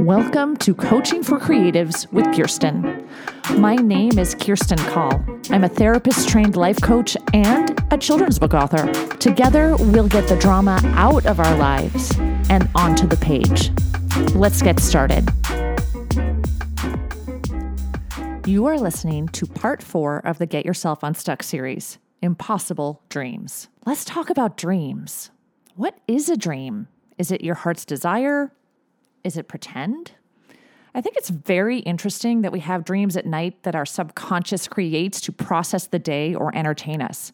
Welcome to Coaching for Creatives with Kirstine. My name is Kirstine Call. I'm a therapist trained life coach and a children's book author. Together, we'll get the drama out of our lives and onto the page. Let's get started. You are listening to part four of the Get Yourself Unstuck series Impossible Dreams. Let's talk about dreams. What is a dream? Is it your heart's desire? Is it pretend? I think it's very interesting that we have dreams at night that our subconscious creates to process the day or entertain us.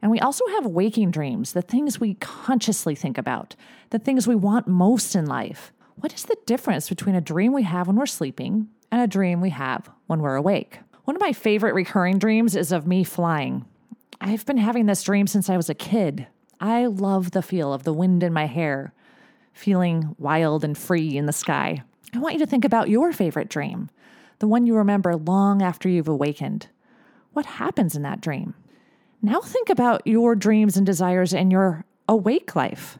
And we also have waking dreams, the things we consciously think about, the things we want most in life. What is the difference between a dream we have when we're sleeping and a dream we have when we're awake? One of my favorite recurring dreams is of me flying. I've been having this dream since I was a kid. I love the feel of the wind in my hair, feeling wild and free in the sky. I want you to think about your favorite dream, the one you remember long after you've awakened. What happens in that dream? Now think about your dreams and desires in your awake life.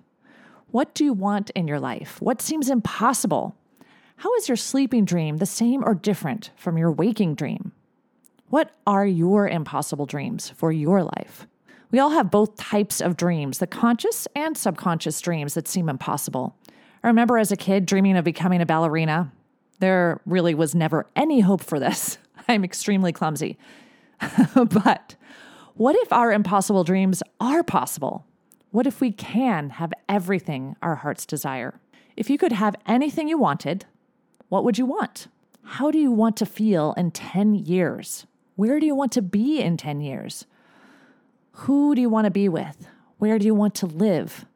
What do you want in your life? What seems impossible? How is your sleeping dream the same or different from your waking dream? What are your impossible dreams for your life? We all have both types of dreams the conscious and subconscious dreams that seem impossible. I remember as a kid dreaming of becoming a ballerina. There really was never any hope for this. I'm extremely clumsy. but what if our impossible dreams are possible? What if we can have everything our hearts desire? If you could have anything you wanted, what would you want? How do you want to feel in 10 years? Where do you want to be in 10 years? Who do you want to be with? Where do you want to live?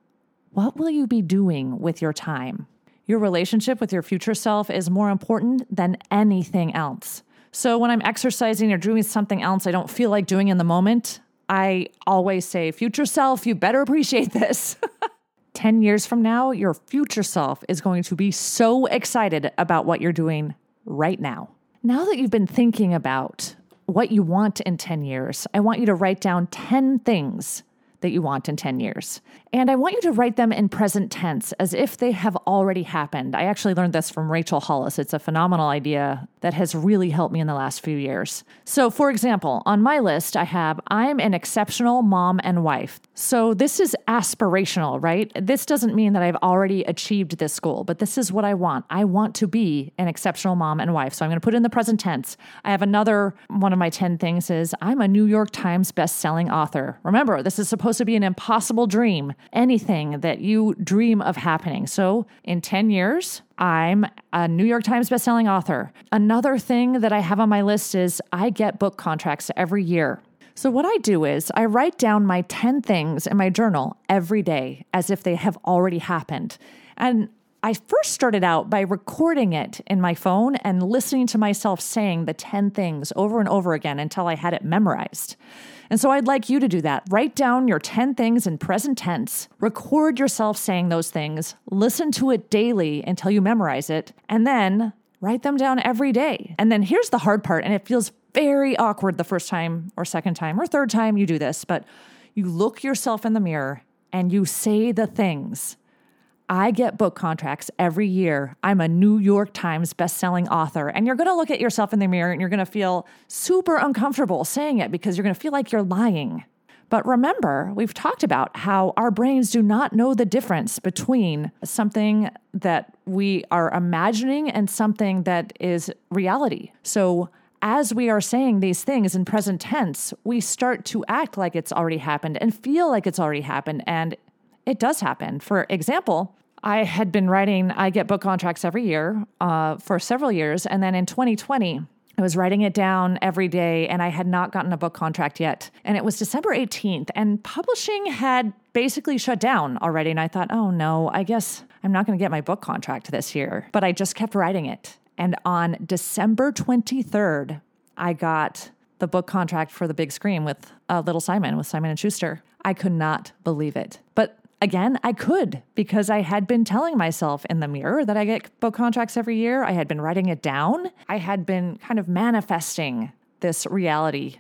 What will you be doing with your time? Your relationship with your future self is more important than anything else. So, when I'm exercising or doing something else I don't feel like doing in the moment, I always say, Future self, you better appreciate this. 10 years from now, your future self is going to be so excited about what you're doing right now. Now that you've been thinking about what you want in 10 years, I want you to write down 10 things that you want in 10 years. And I want you to write them in present tense as if they have already happened. I actually learned this from Rachel Hollis. It's a phenomenal idea that has really helped me in the last few years. So, for example, on my list, I have I'm an exceptional mom and wife. So, this is aspirational, right? This doesn't mean that I've already achieved this goal, but this is what I want. I want to be an exceptional mom and wife. So, I'm going to put in the present tense. I have another one of my 10 things is I'm a New York Times best-selling author. Remember, this is supposed to be an impossible dream, anything that you dream of happening. So, in 10 years, I'm a New York Times bestselling author. Another thing that I have on my list is I get book contracts every year. So, what I do is I write down my 10 things in my journal every day as if they have already happened. And I first started out by recording it in my phone and listening to myself saying the 10 things over and over again until I had it memorized. And so I'd like you to do that. Write down your 10 things in present tense, record yourself saying those things, listen to it daily until you memorize it, and then write them down every day. And then here's the hard part, and it feels very awkward the first time or second time or third time you do this, but you look yourself in the mirror and you say the things I get book contracts every year. I'm a New York Times bestselling author. And you're going to look at yourself in the mirror and you're going to feel super uncomfortable saying it because you're going to feel like you're lying. But remember, we've talked about how our brains do not know the difference between something that we are imagining and something that is reality. So, as we are saying these things in present tense, we start to act like it's already happened and feel like it's already happened. And it does happen. For example, I had been writing, I get book contracts every year uh, for several years. And then in 2020, I was writing it down every day and I had not gotten a book contract yet. And it was December 18th, and publishing had basically shut down already. And I thought, oh no, I guess I'm not going to get my book contract this year. But I just kept writing it. And on December 23rd, I got the book contract for the big screen with uh, Little Simon, with Simon and Schuster. I could not believe it. But again, I could because I had been telling myself in the mirror that I get book contracts every year. I had been writing it down. I had been kind of manifesting this reality.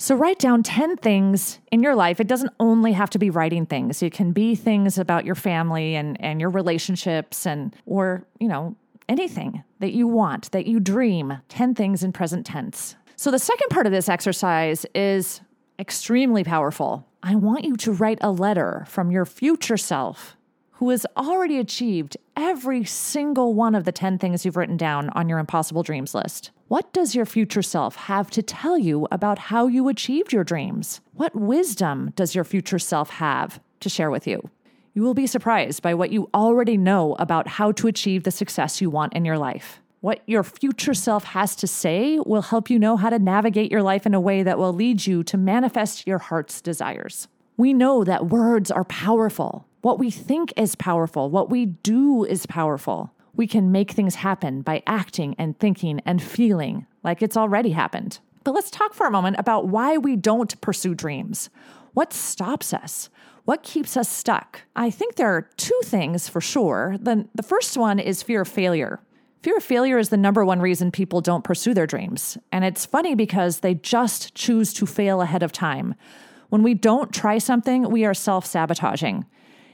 So write down 10 things in your life. It doesn't only have to be writing things. It can be things about your family and and your relationships and or, you know, anything that you want, that you dream, 10 things in present tense. So, the second part of this exercise is extremely powerful. I want you to write a letter from your future self who has already achieved every single one of the 10 things you've written down on your impossible dreams list. What does your future self have to tell you about how you achieved your dreams? What wisdom does your future self have to share with you? You will be surprised by what you already know about how to achieve the success you want in your life. What your future self has to say will help you know how to navigate your life in a way that will lead you to manifest your heart's desires. We know that words are powerful. What we think is powerful. What we do is powerful. We can make things happen by acting and thinking and feeling like it's already happened. But let's talk for a moment about why we don't pursue dreams. What stops us? What keeps us stuck? I think there are two things for sure. The, the first one is fear of failure. Fear of failure is the number one reason people don't pursue their dreams. And it's funny because they just choose to fail ahead of time. When we don't try something, we are self sabotaging.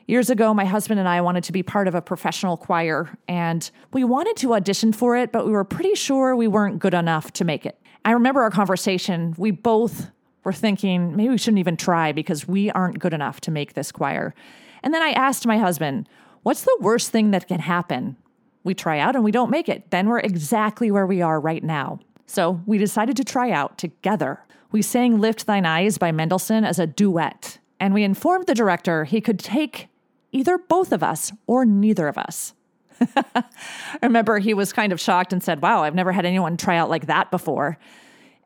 Years ago, my husband and I wanted to be part of a professional choir, and we wanted to audition for it, but we were pretty sure we weren't good enough to make it. I remember our conversation. We both were thinking maybe we shouldn't even try because we aren't good enough to make this choir. And then I asked my husband, What's the worst thing that can happen? We try out and we don't make it. Then we're exactly where we are right now. So we decided to try out together. We sang Lift Thine Eyes by Mendelssohn as a duet, and we informed the director he could take either both of us or neither of us. I remember he was kind of shocked and said, Wow, I've never had anyone try out like that before.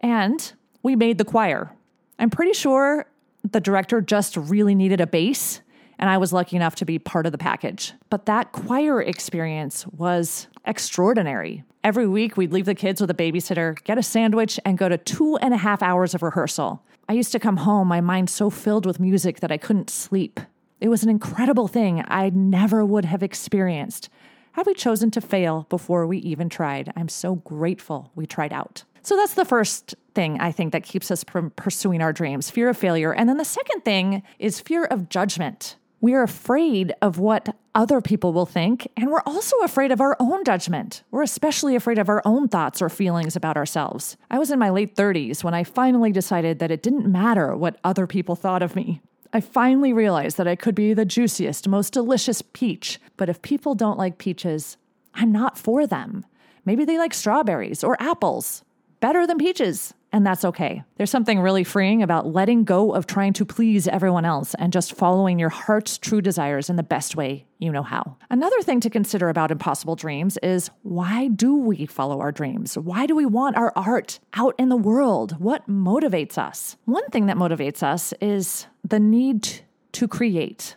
And we made the choir. I'm pretty sure the director just really needed a bass and I was lucky enough to be part of the package. But that choir experience was extraordinary. Every week, we'd leave the kids with a babysitter, get a sandwich, and go to two and a half hours of rehearsal. I used to come home, my mind so filled with music that I couldn't sleep. It was an incredible thing I never would have experienced had we chosen to fail before we even tried. I'm so grateful we tried out. So that's the first thing I think that keeps us from pursuing our dreams fear of failure. And then the second thing is fear of judgment. We're afraid of what other people will think, and we're also afraid of our own judgment. We're especially afraid of our own thoughts or feelings about ourselves. I was in my late 30s when I finally decided that it didn't matter what other people thought of me. I finally realized that I could be the juiciest, most delicious peach, but if people don't like peaches, I'm not for them. Maybe they like strawberries or apples. Better than peaches and that's okay. There's something really freeing about letting go of trying to please everyone else and just following your heart's true desires in the best way you know how. Another thing to consider about impossible dreams is why do we follow our dreams? Why do we want our art out in the world? What motivates us? One thing that motivates us is the need to create.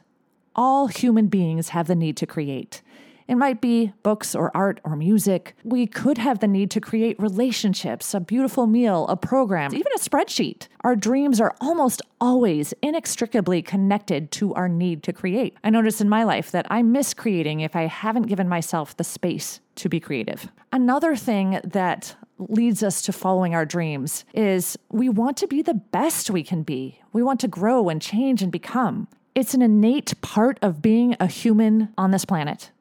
All human beings have the need to create. It might be books or art or music. We could have the need to create relationships, a beautiful meal, a program, even a spreadsheet. Our dreams are almost always inextricably connected to our need to create. I notice in my life that I miss creating if I haven't given myself the space to be creative. Another thing that leads us to following our dreams is we want to be the best we can be. We want to grow and change and become. It's an innate part of being a human on this planet.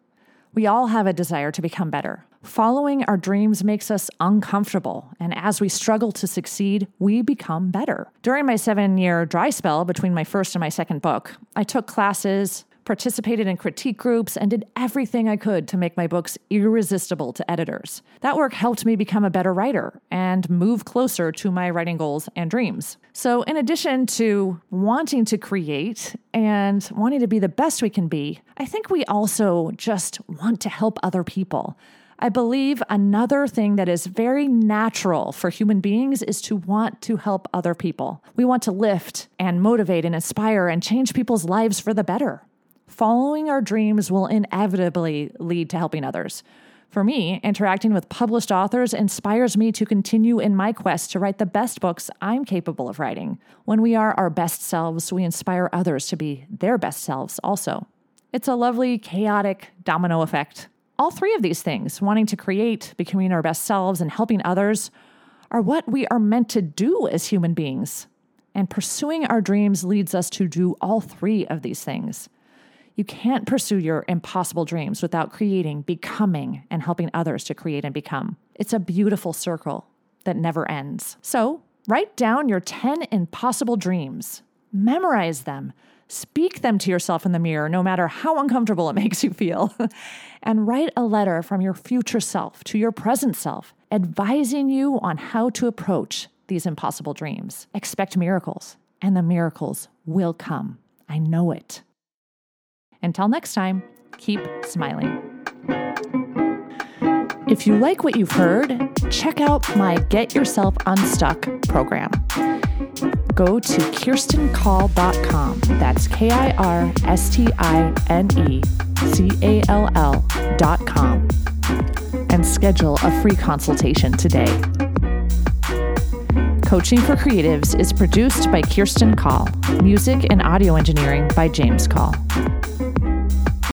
We all have a desire to become better. Following our dreams makes us uncomfortable, and as we struggle to succeed, we become better. During my seven year dry spell between my first and my second book, I took classes, participated in critique groups, and did everything I could to make my books irresistible to editors. That work helped me become a better writer and move closer to my writing goals and dreams. So, in addition to wanting to create and wanting to be the best we can be, I think we also just want to help other people. I believe another thing that is very natural for human beings is to want to help other people. We want to lift and motivate and inspire and change people's lives for the better following our dreams will inevitably lead to helping others. For me, interacting with published authors inspires me to continue in my quest to write the best books I'm capable of writing. When we are our best selves, we inspire others to be their best selves also. It's a lovely, chaotic domino effect. All three of these things, wanting to create, becoming our best selves, and helping others, are what we are meant to do as human beings. And pursuing our dreams leads us to do all three of these things. You can't pursue your impossible dreams without creating, becoming, and helping others to create and become. It's a beautiful circle that never ends. So, write down your 10 impossible dreams, memorize them, speak them to yourself in the mirror, no matter how uncomfortable it makes you feel, and write a letter from your future self to your present self, advising you on how to approach these impossible dreams. Expect miracles, and the miracles will come. I know it. Until next time, keep smiling. If you like what you've heard, check out my Get Yourself Unstuck program. Go to kirstinecall.com. That's K I R S T I N E C A L L.com and schedule a free consultation today. Coaching for Creatives is produced by Kirstine Call, music and audio engineering by James Call.